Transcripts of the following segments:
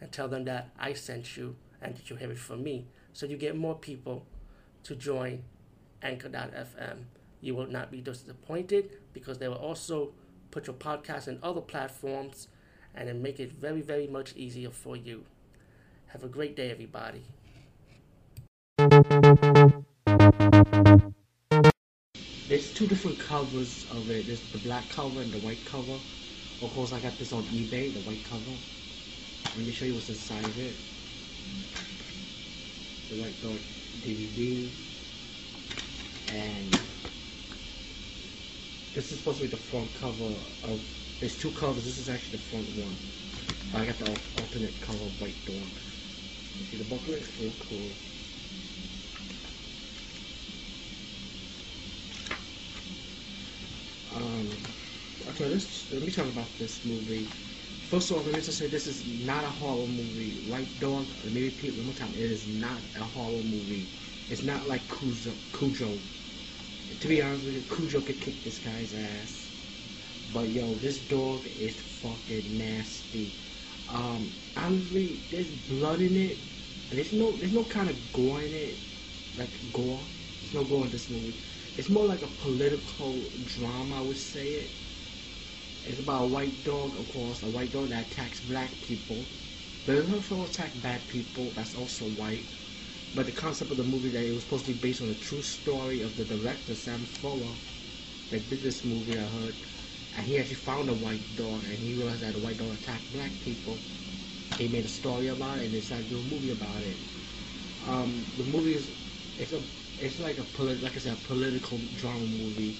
and tell them that I sent you and that you have it from me. So you get more people to join Anchor.fm. You will not be disappointed because they will also put your podcast in other platforms and then make it very, very much easier for you. Have a great day, everybody. There's two different covers of it. There's the black cover and the white cover. Of course, I got this on eBay, the white cover. Let me show you what's inside of it. The white dog DVD. And this is supposed to be the front cover of, there's two covers. This is actually the front one. I got the alternate cover of White Dog. You see the booklet? It's real cool. Um, okay, let's let me talk about this movie. First of all, let me just say this is not a horror movie. White Dog, let me repeat one more time. It is not a horror movie. It's not like Cujo. Cujo. To be honest with you, Cujo could kick this guy's ass. But yo, this dog is fucking nasty. Um, honestly, there's blood in it. There's no, there's no kind of gore in it, like gore. There's no gore in this movie. It's more like a political drama, I would say it. It's about a white dog, of course, a white dog that attacks black people. But it also attack bad people that's also white. But the concept of the movie that it was supposed to be based on a true story of the director, Sam Fuller, that did this movie, I heard. And he actually found a white dog, and he realized that a white dog attacked black people. He made a story about it, and decided to do a movie about it. Um, the movie is, it's a, it's like a like I said, a political drama movie,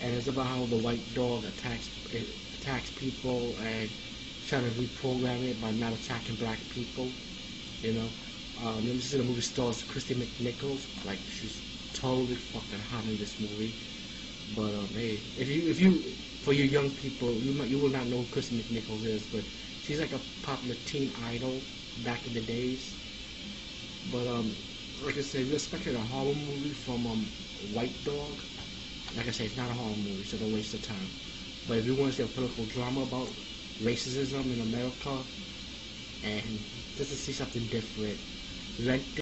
and it's about how the white dog attacks attacks people and trying to reprogram it by not attacking black people. You know, um, let me see the movie stars Kristy McNichols. Like she's totally fucking hot in this movie. But um, hey, if you if you for you young people, you might you will not know who Kristy McNichols is, but she's like a popular teen idol back in the days. But um, like I said, you're expecting a horror movie from um White Dog, like I said, it's not a horror movie, so don't waste your time. But if you want to see a political drama about racism in America and just to see something different, rent